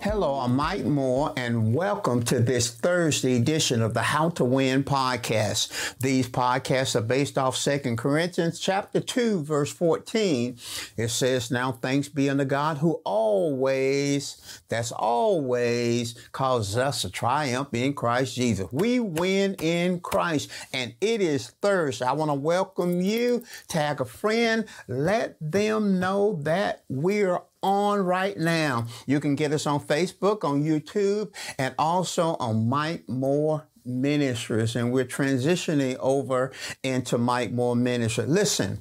Hello, I'm Mike Moore, and welcome to this Thursday edition of the How to Win podcast. These podcasts are based off 2 Corinthians chapter 2, verse 14. It says, Now thanks be unto God who always, that's always, causes us to triumph in Christ Jesus. We win in Christ, and it is Thursday. I want to welcome you, tag a friend, let them know that we're on right now. You can get us on Facebook, on YouTube, and also on Mike Moore Ministries. And we're transitioning over into Mike Moore Ministries. Listen.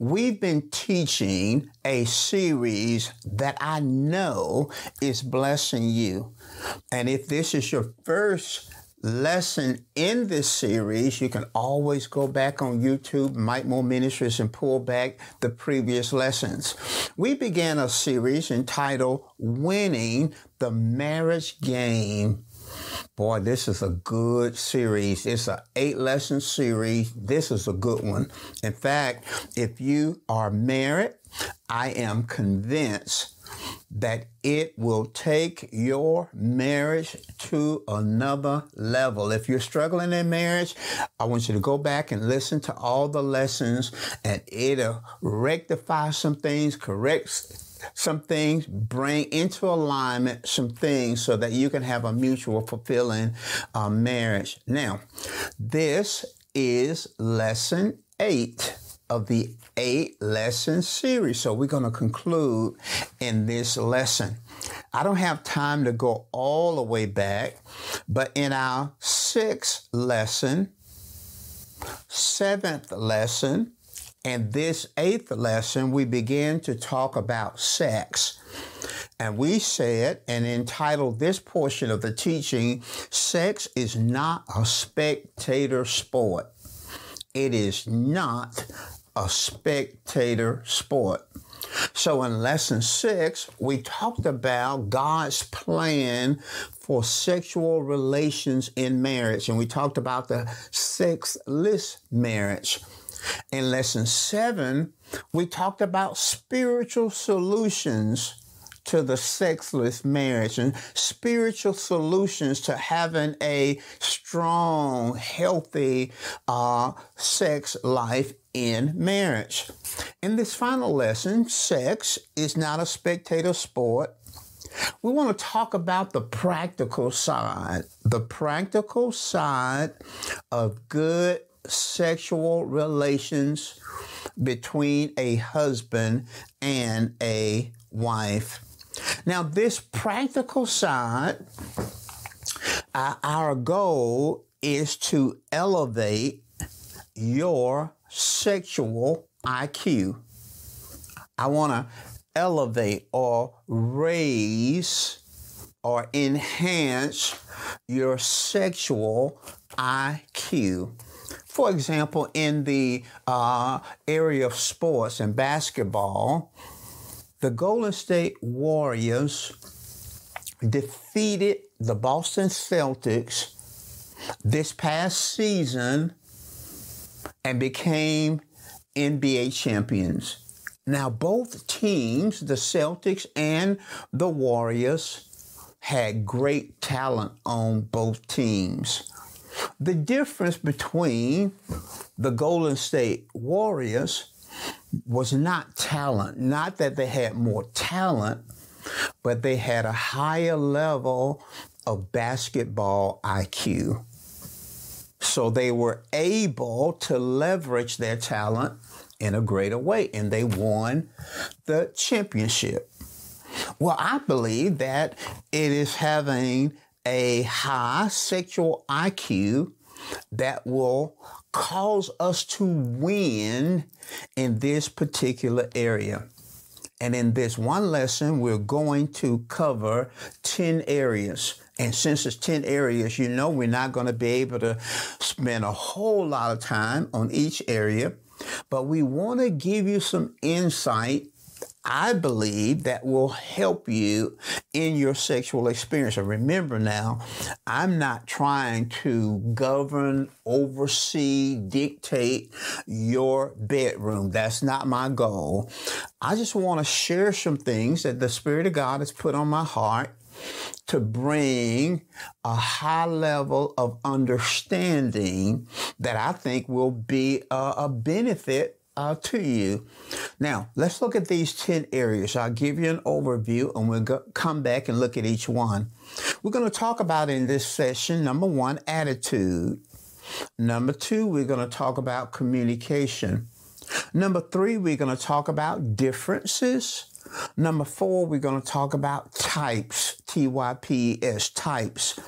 We've been teaching a series that I know is blessing you. And if this is your first lesson in this series, you can always go back on YouTube, Mike Moore Ministries, and pull back the previous lessons. We began a series entitled Winning the Marriage Game. Boy, this is a good series. It's an eight lesson series. This is a good one. In fact, if you are married, I am convinced that it will take your marriage to another level. If you're struggling in marriage, I want you to go back and listen to all the lessons and it'll rectify some things, correct some things, bring into alignment some things so that you can have a mutual fulfilling uh, marriage. Now, this is lesson eight of the eight lesson series. So we're going to conclude in this lesson. I don't have time to go all the way back, but in our sixth lesson, seventh lesson, and this eighth lesson, we began to talk about sex. And we said and entitled this portion of the teaching, Sex is not a spectator sport. It is not a spectator sport. So in lesson six, we talked about God's plan for sexual relations in marriage, and we talked about the sexless marriage. In lesson seven, we talked about spiritual solutions to the sexless marriage and spiritual solutions to having a strong, healthy uh, sex life in marriage. In this final lesson, sex is not a spectator sport. We want to talk about the practical side, the practical side of good sexual relations between a husband and a wife. Now, this practical side, uh, our goal is to elevate your sexual IQ. I want to elevate or raise or enhance your sexual IQ. For example, in the uh, area of sports and basketball, the Golden State Warriors defeated the Boston Celtics this past season and became NBA champions. Now, both teams, the Celtics and the Warriors, had great talent on both teams. The difference between the Golden State Warriors was not talent, not that they had more talent, but they had a higher level of basketball IQ. So they were able to leverage their talent in a greater way, and they won the championship. Well, I believe that it is having a high sexual IQ that will cause us to win in this particular area. And in this one lesson, we're going to cover 10 areas. And since it's 10 areas, you know we're not going to be able to spend a whole lot of time on each area, but we want to give you some insight I believe that will help you in your sexual experience. And remember now, I'm not trying to govern, oversee, dictate your bedroom. That's not my goal. I just want to share some things that the Spirit of God has put on my heart to bring a high level of understanding that I think will be a, a benefit uh, to you. Now, let's look at these 10 areas. I'll give you an overview and we'll go, come back and look at each one. We're going to talk about in this session number one, attitude. Number two, we're going to talk about communication. Number three, we're going to talk about differences. Number four, we're going to talk about types, T Y P E S, types.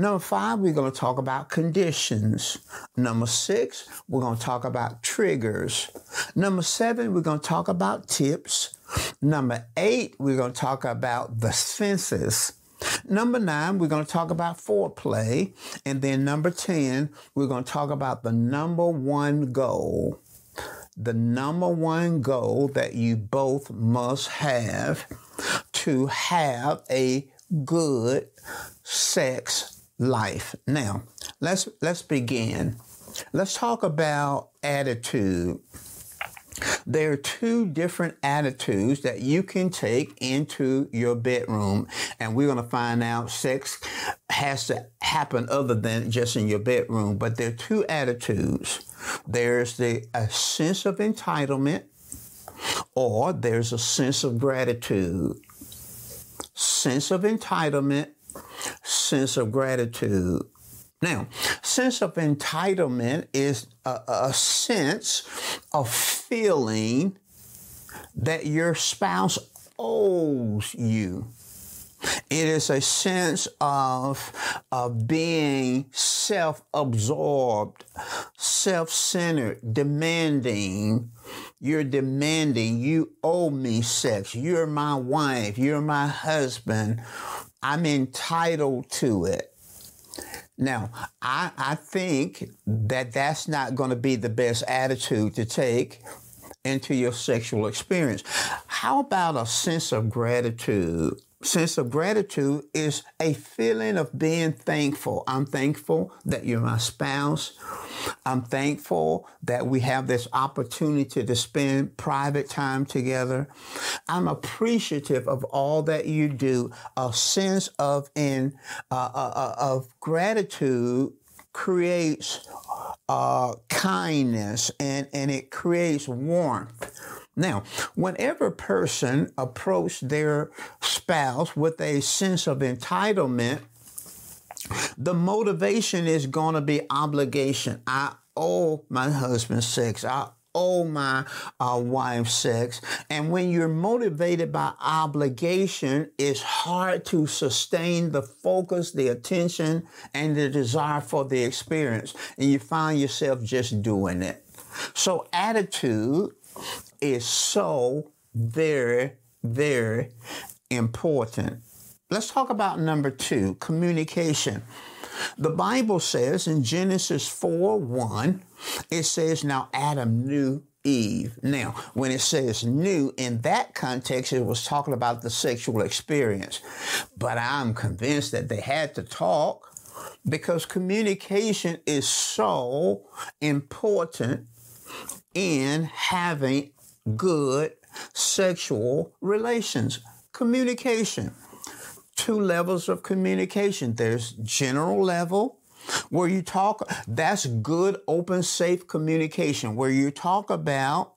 Number five, we're going to talk about conditions. Number six, we're going to talk about triggers. Number seven, we're going to talk about tips. Number eight, we're going to talk about the senses. Number nine, we're going to talk about foreplay. And then number 10, we're going to talk about the number one goal the number one goal that you both must have to have a good sex life. Now, let's let's begin. Let's talk about attitude. There are two different attitudes that you can take into your bedroom, and we're going to find out sex has to happen other than just in your bedroom. But there are two attitudes there's the a sense of entitlement, or there's a sense of gratitude. Sense of entitlement, sense of gratitude. Now, sense of entitlement is a, a sense of feeling that your spouse owes you. It is a sense of, of being self absorbed, self centered, demanding. You're demanding, you owe me sex. You're my wife. You're my husband. I'm entitled to it. Now, I, I think that that's not going to be the best attitude to take into your sexual experience. How about a sense of gratitude? Sense of gratitude is a feeling of being thankful. I'm thankful that you're my spouse. I'm thankful that we have this opportunity to spend private time together. I'm appreciative of all that you do. A sense of in uh, uh, uh of gratitude creates uh, kindness and, and it creates warmth. Now, whenever a person approach their spouse with a sense of entitlement, the motivation is going to be obligation. I owe my husband sex. I owe my uh, wife sex. And when you're motivated by obligation, it's hard to sustain the focus, the attention, and the desire for the experience. And you find yourself just doing it. So, attitude is so very, very important. Let's talk about number two communication. The Bible says in Genesis 4 1, it says, Now Adam knew Eve. Now, when it says knew, in that context, it was talking about the sexual experience. But I'm convinced that they had to talk because communication is so important in having good sexual relations. Communication. Two levels of communication. There's general level where you talk, that's good, open, safe communication, where you talk about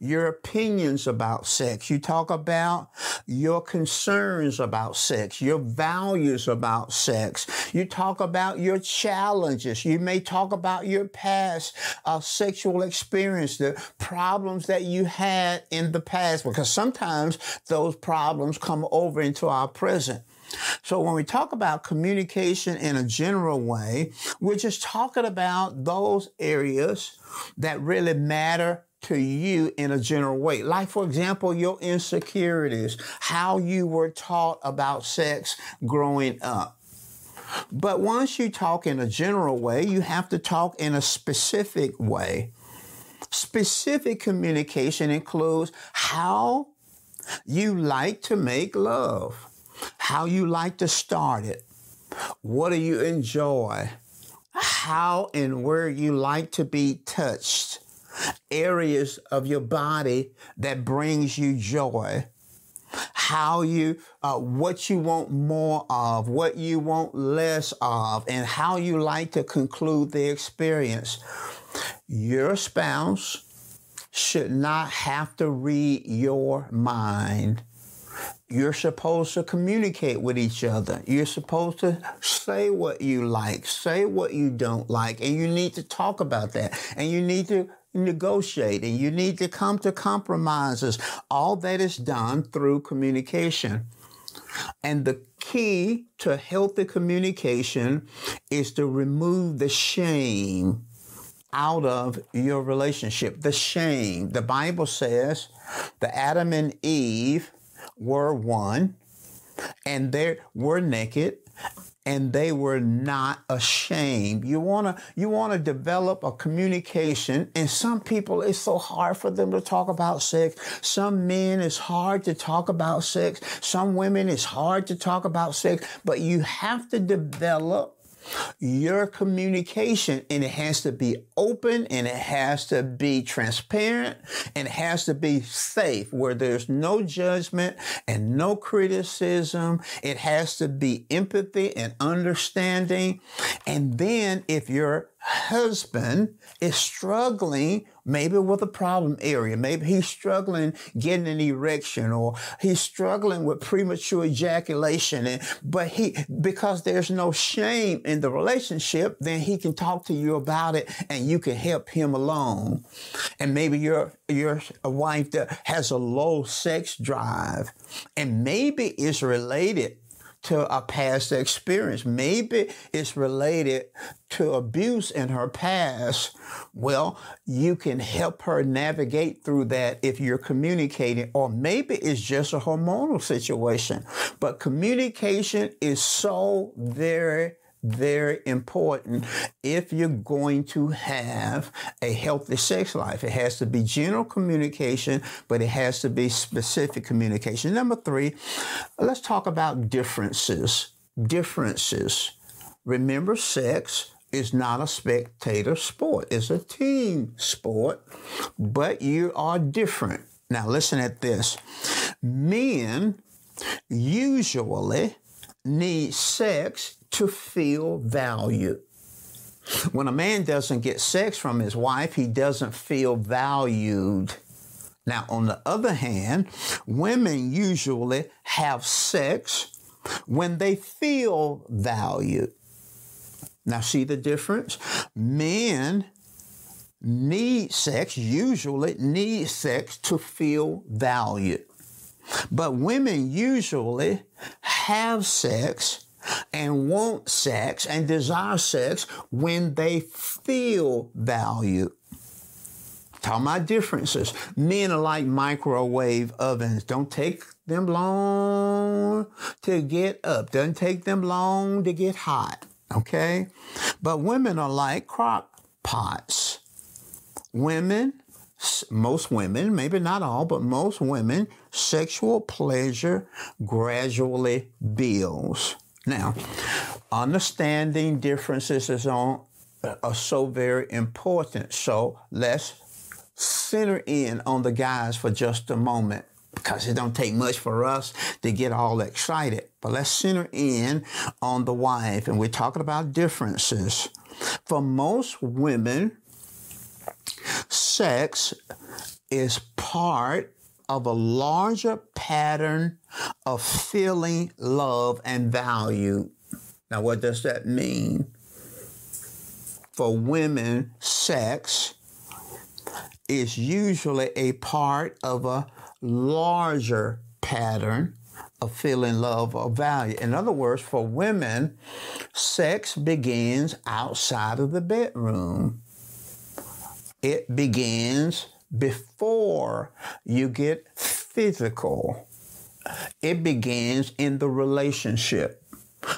your opinions about sex. You talk about your concerns about sex, your values about sex. You talk about your challenges. You may talk about your past uh, sexual experience, the problems that you had in the past, because sometimes those problems come over into our present. So when we talk about communication in a general way, we're just talking about those areas that really matter to you in a general way. Like, for example, your insecurities, how you were taught about sex growing up. But once you talk in a general way, you have to talk in a specific way. Specific communication includes how you like to make love, how you like to start it, what do you enjoy, how and where you like to be touched, areas of your body that brings you joy, how you, uh, what you want more of, what you want less of, and how you like to conclude the experience. Your spouse should not have to read your mind. You're supposed to communicate with each other. You're supposed to say what you like, say what you don't like, and you need to talk about that. And you need to negotiate and you need to come to compromises. All that is done through communication. And the key to healthy communication is to remove the shame out of your relationship. The shame. The Bible says that Adam and Eve were one and they were naked and they were not ashamed. You want to you want to develop a communication and some people it's so hard for them to talk about sex. Some men it's hard to talk about sex. Some women it's hard to talk about sex, but you have to develop your communication and it has to be open and it has to be transparent and it has to be safe where there's no judgment and no criticism. It has to be empathy and understanding. And then if your husband is struggling maybe with a problem area. Maybe he's struggling getting an erection or he's struggling with premature ejaculation. And, but he, because there's no shame in the relationship, then he can talk to you about it and you can help him along. And maybe you're, you're wife that has a low sex drive and maybe it's related to a past experience. Maybe it's related to abuse in her past. Well, you can help her navigate through that if you're communicating, or maybe it's just a hormonal situation. But communication is so very very important if you're going to have a healthy sex life. It has to be general communication, but it has to be specific communication. Number three, let's talk about differences. Differences. Remember, sex is not a spectator sport, it's a team sport, but you are different. Now, listen at this. Men usually need sex to feel valued. When a man doesn't get sex from his wife, he doesn't feel valued. Now, on the other hand, women usually have sex when they feel valued. Now, see the difference? Men need sex, usually need sex to feel valued. But women usually have sex and want sex and desire sex when they feel value. Talking about differences. Men are like microwave ovens. Don't take them long to get up. Doesn't take them long to get hot. Okay? But women are like crock pots. Women, most women, maybe not all, but most women, sexual pleasure gradually builds. Now, understanding differences is on uh, are so very important. So let's center in on the guys for just a moment because it don't take much for us to get all excited. But let's center in on the wife, and we're talking about differences. For most women, sex is part of a larger pattern of feeling love and value. Now, what does that mean? For women, sex is usually a part of a larger pattern of feeling love or value. In other words, for women, sex begins outside of the bedroom. It begins before you get physical. It begins in the relationship.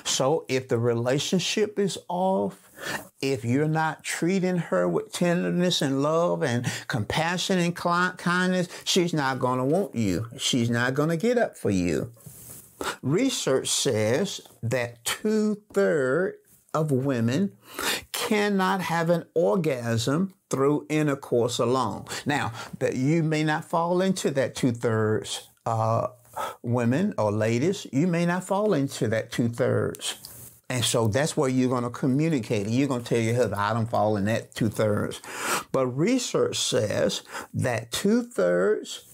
So if the relationship is off, if you're not treating her with tenderness and love and compassion and kindness, she's not going to want you. She's not going to get up for you. Research says that two thirds of women cannot have an orgasm through intercourse alone. Now, that you may not fall into that two thirds uh, women or ladies, you may not fall into that two thirds. And so that's where you're going to communicate. You're going to tell your husband, I don't fall in that two thirds. But research says that two thirds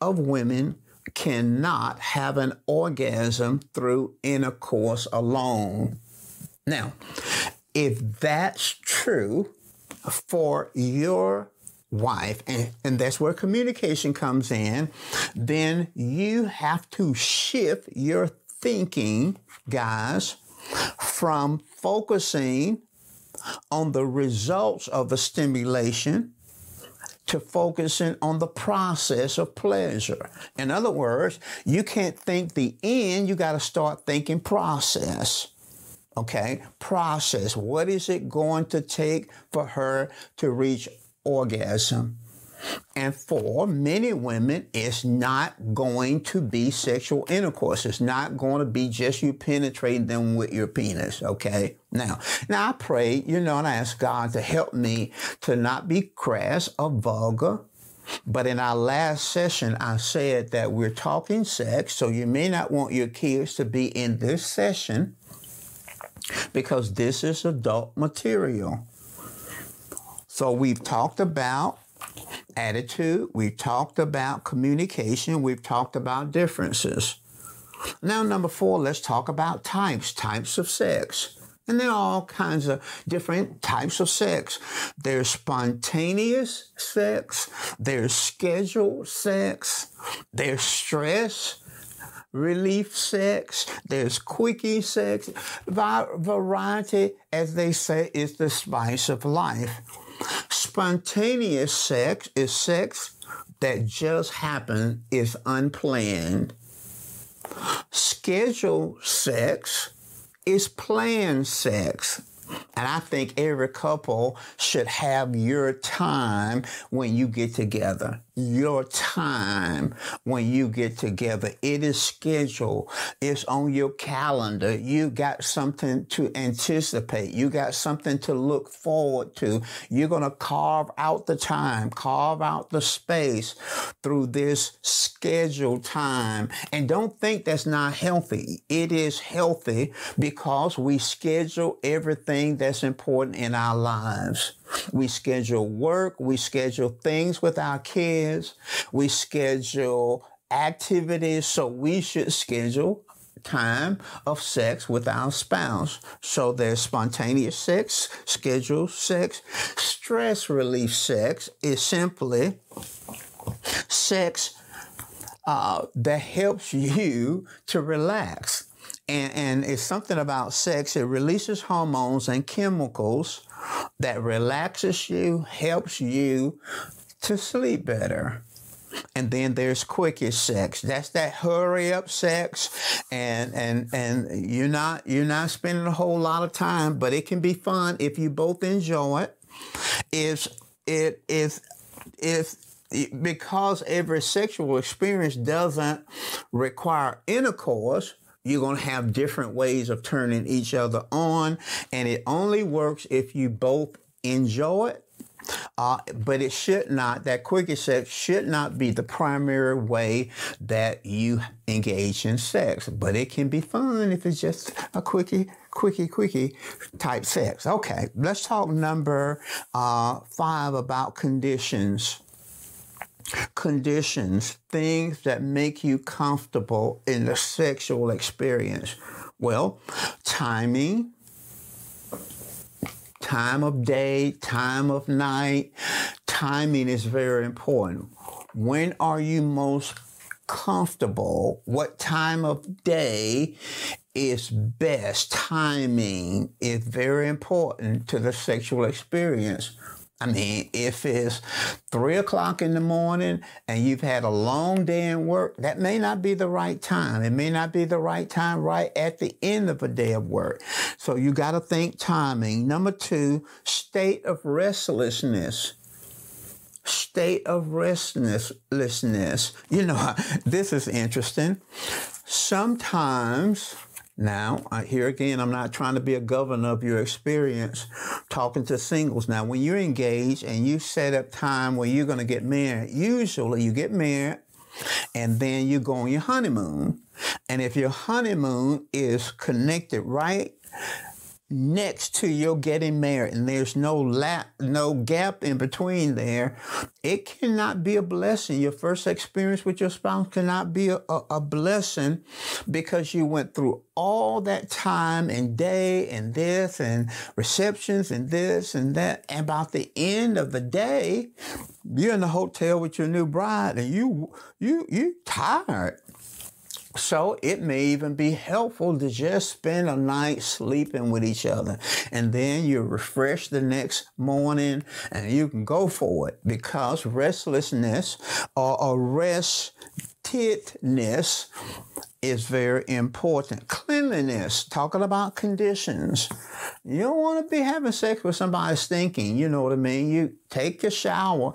of women cannot have an orgasm through intercourse alone. Now, if that's true for your wife, and, and that's where communication comes in, then you have to shift your thinking, guys, from focusing on the results of the stimulation to focusing on the process of pleasure. In other words, you can't think the end, you got to start thinking process. Okay, process. What is it going to take for her to reach orgasm? And for many women, it's not going to be sexual intercourse. It's not going to be just you penetrating them with your penis. Okay. Now, now I pray, you know, and I ask God to help me to not be crass or vulgar. But in our last session, I said that we're talking sex, so you may not want your kids to be in this session because this is adult material. So we've talked about attitude, we've talked about communication, we've talked about differences. Now, number four, let's talk about types, types of sex. And there are all kinds of different types of sex. There's spontaneous sex, there's scheduled sex, there's stress, relief sex, there's quickie sex. variety, as they say, is the spice of life. Spontaneous sex is sex that just happened, is unplanned. Scheduled sex is planned sex. And I think every couple should have your time when you get together. Your time when you get together. It is scheduled. It's on your calendar. You got something to anticipate. You got something to look forward to. You're going to carve out the time, carve out the space through this scheduled time. And don't think that's not healthy. It is healthy because we schedule everything that's important in our lives. We schedule work, we schedule things with our kids, we schedule activities, so we should schedule time of sex with our spouse. So there's spontaneous sex, scheduled sex. Stress relief sex is simply sex uh, that helps you to relax. And, and it's something about sex. It releases hormones and chemicals that relaxes you, helps you to sleep better. And then there's quickie sex. That's that hurry up sex, and and and you're not you're not spending a whole lot of time, but it can be fun if you both enjoy it. If it if if because every sexual experience doesn't require intercourse, you're going to have different ways of turning each other on, and it only works if you both enjoy it. Uh, but it should not, that quickie sex should not be the primary way that you engage in sex. But it can be fun if it's just a quickie, quickie, quickie type sex. Okay, let's talk number uh, five about conditions conditions, things that make you comfortable in the sexual experience? Well, timing, time of day, time of night. Timing is very important. When are you most comfortable? What time of day is best? Timing is very important to the sexual experience. I mean, if it's three o'clock in the morning and you've had a long day in work, that may not be the right time. It may not be the right time right at the end of a day of work. So you got to think timing. Number two, state of restlessness state of restlessness. You know, this is interesting. Sometimes now, here again, I'm not trying to be a governor of your experience talking to singles. Now, when you're engaged and you set up time where you're going to get married, usually you get married and then you go on your honeymoon. And if your honeymoon is connected right next to your getting married and there's no lap, no gap in between there, it cannot be a blessing. Your first experience with your spouse cannot be a, a, a blessing because you went through all that time and day and this and receptions and this and that. And about the end of the day, you're in the hotel with your new bride and you you you tired. So it may even be helpful to just spend a night sleeping with each other. And then you're refreshed the next morning and you can go for it because restlessness or a restedness is very important. Cleanliness, talking about conditions. You don't want to be having sex with somebody stinking, you know what I mean? You take a shower.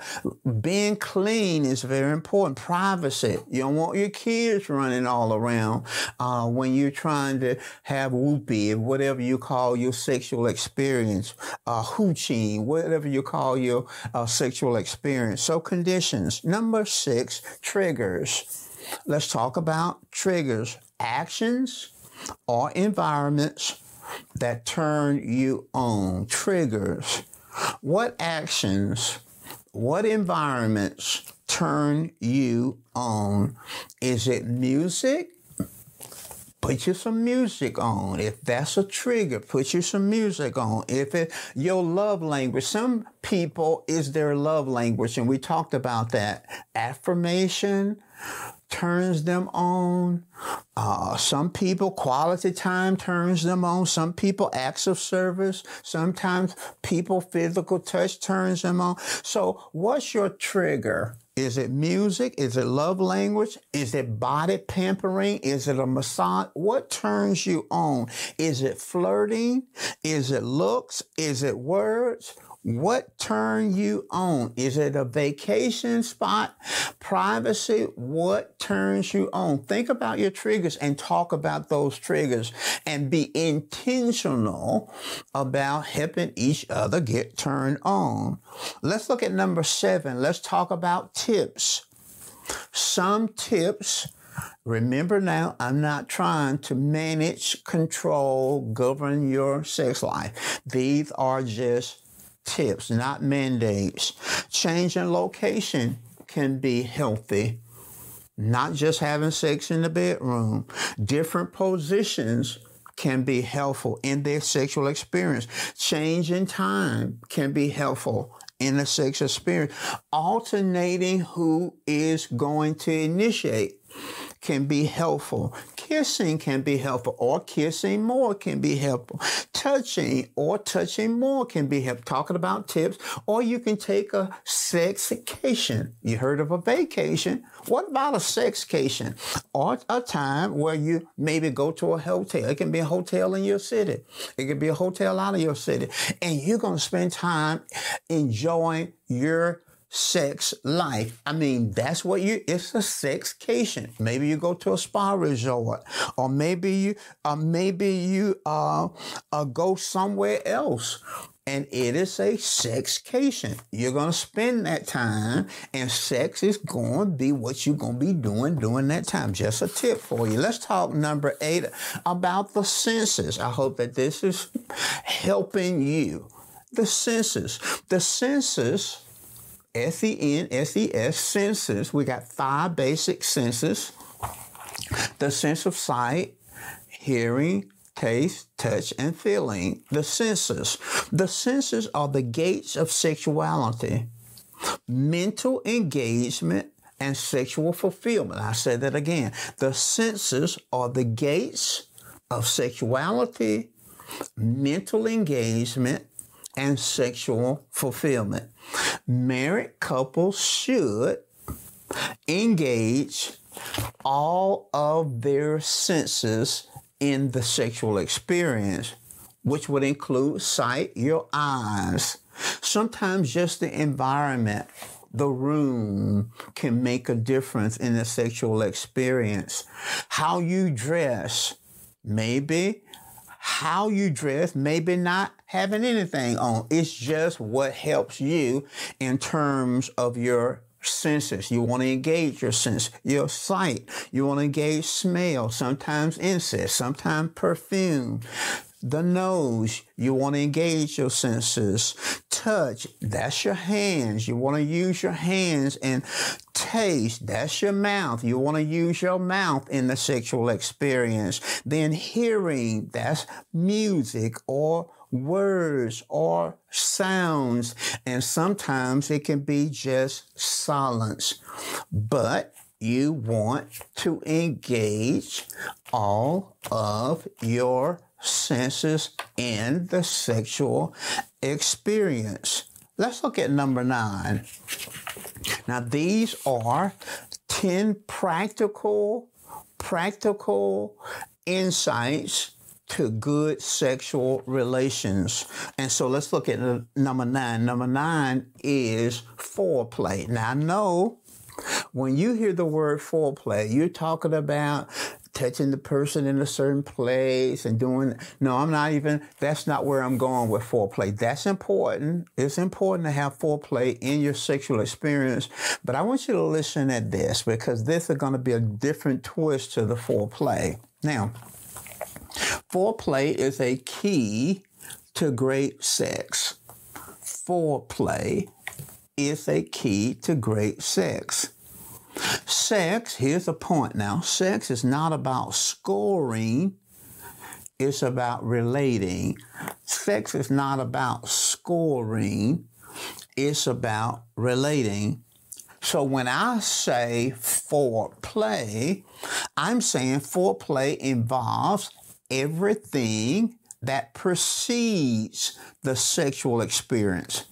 Being clean is very important. Privacy. You don't want your kids running all around uh, when you're trying to have whoopee, whatever you call your sexual experience, uh, hooching, whatever you call your uh, sexual experience. So conditions. Number six, triggers. Let's talk about triggers, actions or environments that turn you on. Triggers. What actions, what environments turn you on? Is it music? Put you some music on. If that's a trigger, put you some music on. If it your love language, some people is their love language, and we talked about that. Affirmation, turns them on. Uh, some people, quality time turns them on. Some people, acts of service. Sometimes people, physical touch turns them on. So, what's your trigger? Is it music? Is it love language? Is it body pampering? Is it a massage? What turns you on? Is it flirting? Is it looks? Is it words? What turn you on? Is it a vacation spot? Privacy? What turns you on? Think about your triggers and talk about those triggers and be intentional about helping each other get turned on. Let's look at number seven. Let's talk about tips. Some tips Remember now, I'm not trying to manage, control, govern your sex life. These are just tips, not mandates. Changing location can be healthy. Not just having sex in the bedroom. Different positions can be helpful in their sexual experience. Changing time can be helpful in the sexual experience. Alternating who is going to initiate can be helpful. Kissing can be helpful, or kissing more can be helpful. Touching or touching more can be helpful. Talking about tips, or you can take a sexcation. You heard of a vacation. What about a sexcation? Or a time where you maybe go to a hotel. It can be a hotel in your city. It can be a hotel out of your city. And you're going to spend time enjoying your sex life. I mean, that's what you, it's a sexcation. Maybe you go to a spa resort or maybe you, uh, maybe you, uh, uh, go somewhere else and it is a sexcation. You're going to spend that time, and sex is going to be what you're going to be doing during that time. Just a tip for you. Let's talk number eight about the senses. I hope that this is helping you. The senses. The senses S-E-N-S-E-S, senses. We got five basic senses. The sense of sight, hearing, taste, touch, and feeling. The senses. The senses are the gates of sexuality, mental engagement, and sexual fulfillment. I said that again. The senses are the gates of sexuality, mental engagement, and sexual fulfillment. Married couples should engage all of their senses in the sexual experience, which would include sight, your eyes, sometimes just the environment. The room can make a difference in the sexual experience. How you dress, maybe how you dress, maybe not having anything on. It's just what helps you in terms of your senses. You want to engage your sense, your sight. You want to engage smell, sometimes incense, sometimes perfume. The nose, you want to engage your senses. Touch, that's your hands. You want to use your hands and taste, that's your mouth. You want to use your mouth in the sexual experience. Then hearing, that's music or words or sounds, and sometimes it can be just silence. But you want to engage all of your senses in the sexual experience. Let's look at number nine. Now, these are 10 practical, practical insights to good sexual relations. And so let's look at number nine. Number nine is foreplay. Now I know when you hear the word foreplay, you're talking about touching the person in a certain place and doing no i'm not even that's not where i'm going with foreplay that's important it's important to have foreplay in your sexual experience but i want you to listen at this because this is going to be a different twist to the foreplay now Foreplay is a key to great sex. Foreplay is a key to great sex. Sex, here's the point now sex is not about scoring, it's about relating. Sex is not about scoring, it's about relating. So when I say foreplay, I'm saying foreplay involves everything that precedes the sexual experience.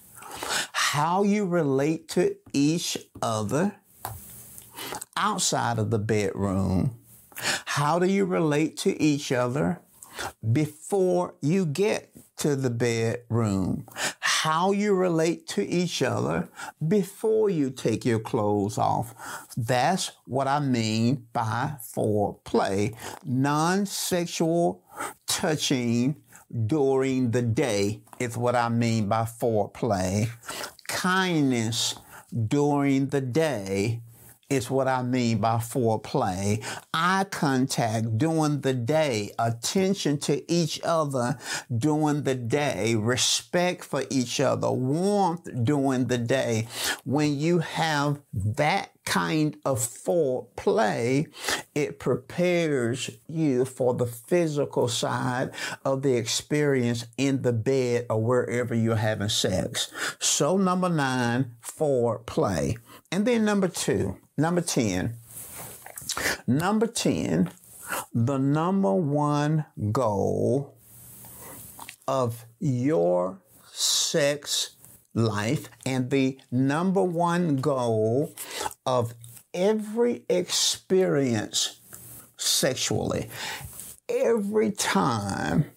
How you relate to each other outside of the bedroom. How do you relate to each other before you get to the bedroom? How you relate to each other before you take your clothes off. That's what I mean by foreplay. Non sexual touching during the day is what I mean by foreplay. Kindness during the day is what I mean by foreplay. Eye contact during the day, attention to each other during the day, respect for each other, warmth during the day. When you have that kind of foreplay, it prepares you for the physical side of the experience in the bed or wherever you're having sex. So, number nine, foreplay. And then number two, Number 10. Number 10, the number one goal of your sex life and the number one goal of every experience sexually. Every time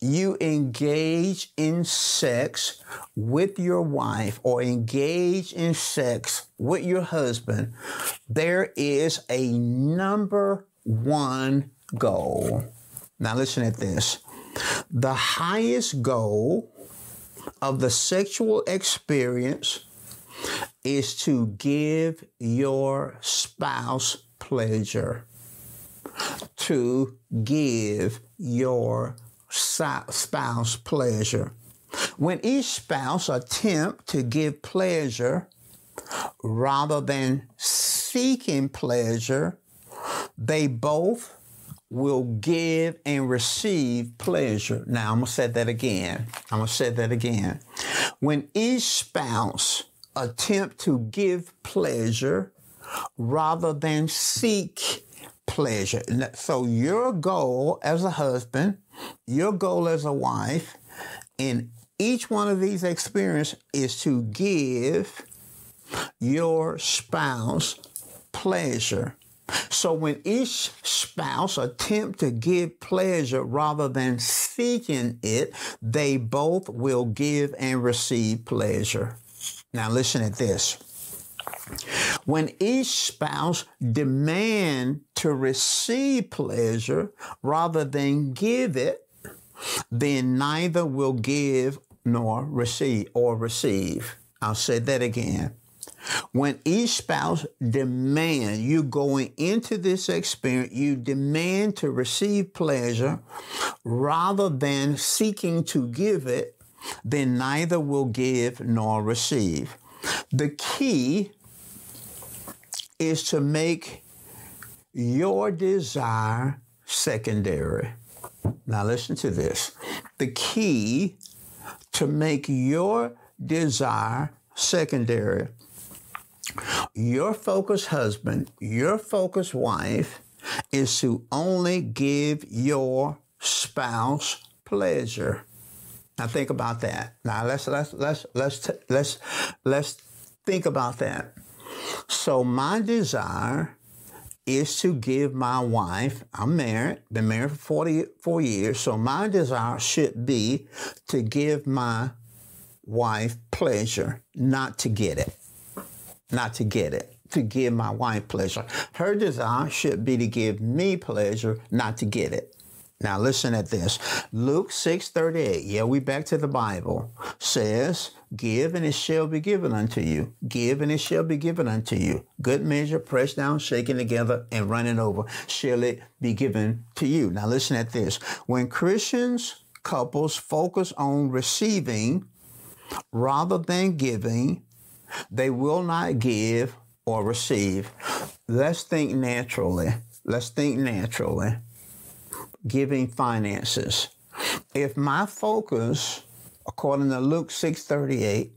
you engage in sex with your wife or engage in sex with your husband, there is a number one goal. Now, listen at this. The highest goal of the sexual experience is to give your spouse pleasure, to give your spouse pleasure. When each spouse attempt to give pleasure rather than seeking pleasure, they both will give and receive pleasure. Now, I'm going to say that again. I'm going to say that again. When each spouse attempt to give pleasure rather than seek pleasure. So your goal as a husband, your goal as a wife, in each one of these experiences is to give your spouse pleasure. So when each spouse attempt to give pleasure rather than seeking it, they both will give and receive pleasure. Now listen at this. When each spouse demand to receive pleasure rather than give it, then neither will give nor receive or receive. I'll say that again. When each spouse demand you going into this experience, you demand to receive pleasure rather than seeking to give it, then neither will give nor receive. The key is to make your desire secondary. Now, listen to this. The key to make your desire secondary. Your focused husband, your focused wife is to only give your spouse pleasure. Now think about that. Now let's let's let's let's let's let's think about that. So my desire is to give my wife, I'm married, been married for 44 years, so my desire should be to give my wife pleasure, not to get it. Not to get it, to give my wife pleasure. Her desire should be to give me pleasure, not to get it. Now listen at this. Luke 6:38. Yeah, we back to the Bible. Says, "Give and it shall be given unto you. Give and it shall be given unto you. Good measure, pressed down, shaken together and running over, shall it be given to you." Now listen at this. When Christians couples focus on receiving rather than giving, they will not give or receive. Let's think naturally. Let's think naturally giving finances. If my focus, according to Luke 6:38,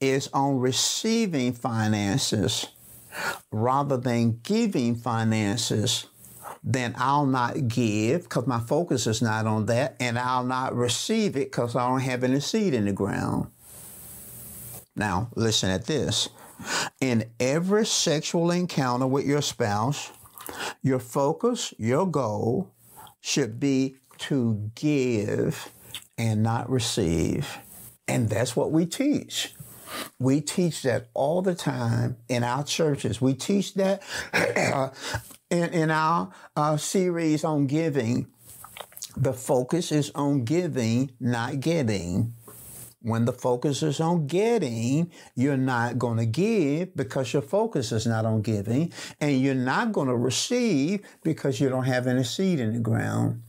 is on receiving finances rather than giving finances, then I'll not give because my focus is not on that, and I'll not receive it because I don't have any seed in the ground. Now, listen at this. In every sexual encounter with your spouse, your focus, your goal should be to give and not receive. And that's what we teach. We teach that all the time in our churches. We teach that uh, in, in our uh, series on giving. The focus is on giving, not getting. When the focus is on getting, you're not going to give because your focus is not on giving, and you're not going to receive because you don't have any seed in the ground.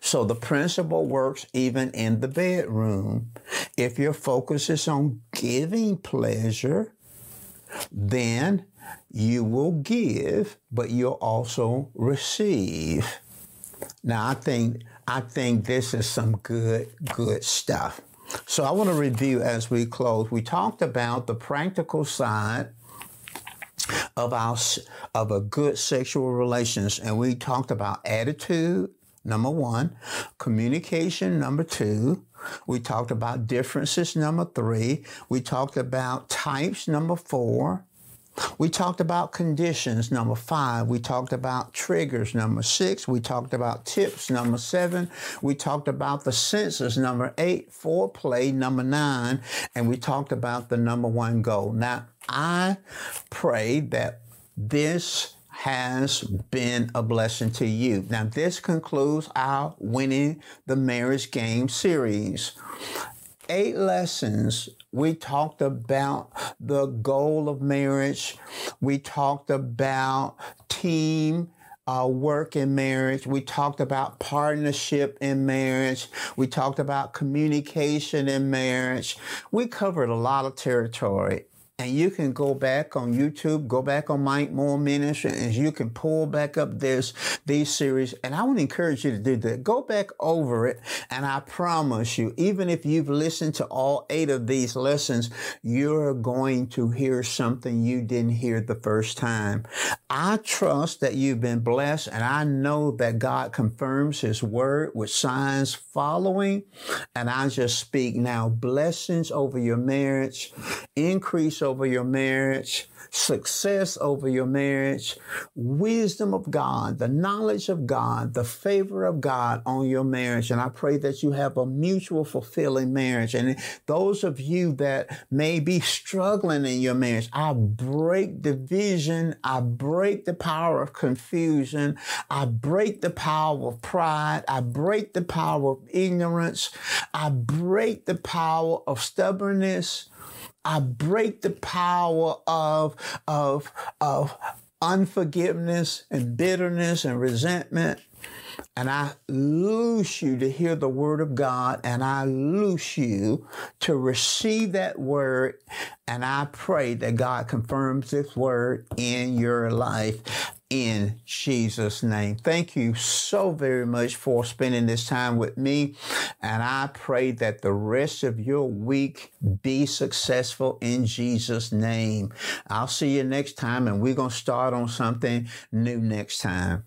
So the principle works even in the bedroom. If your focus is on giving pleasure, then you will give, but you'll also receive. Now I think I think this is some good good stuff. So I want to review as we close. We talked about the practical side of our of a good sexual relations, and we talked about attitude, number one, communication, number two. We talked about differences, number three. We talked about types, number four. We talked about conditions, number five. We talked about triggers, number six. We talked about tips, number seven. We talked about the senses, number eight. Foreplay, number nine. And we talked about the number one goal. Now, I pray that this has been a blessing to you. Now, this concludes our Winning the Marriage Game series. Eight lessons we talked about the goal of marriage. We talked about team uh, work in marriage. We talked about partnership in marriage. We talked about communication in marriage. We covered a lot of territory and you can go back on YouTube, go back on Mike Moore Ministry, and you can pull back up this these series. And I want to encourage you to do that. Go back over it, and I promise you, even if you've listened to all eight of these lessons, you're going to hear something you didn't hear the first time. I trust that you've been blessed, and I know that God confirms His word with signs following. And I just speak now blessings over your marriage, increase over your marriage, success over your marriage, wisdom of God, the knowledge of God, the favor of God on your marriage. And I pray that you have a mutual fulfilling marriage. And those of you that may be struggling in your marriage, I break division. I break the power of confusion. I break the power of pride. I break the power of ignorance. I break the power of stubbornness. I break the power of, of, of unforgiveness and bitterness and resentment. And I loose you to hear the word of God, and I loose you to receive that word. And I pray that God confirms this word in your life in Jesus' name. Thank you so very much for spending this time with me. And I pray that the rest of your week be successful in Jesus' name. I'll see you next time, and we're going to start on something new next time.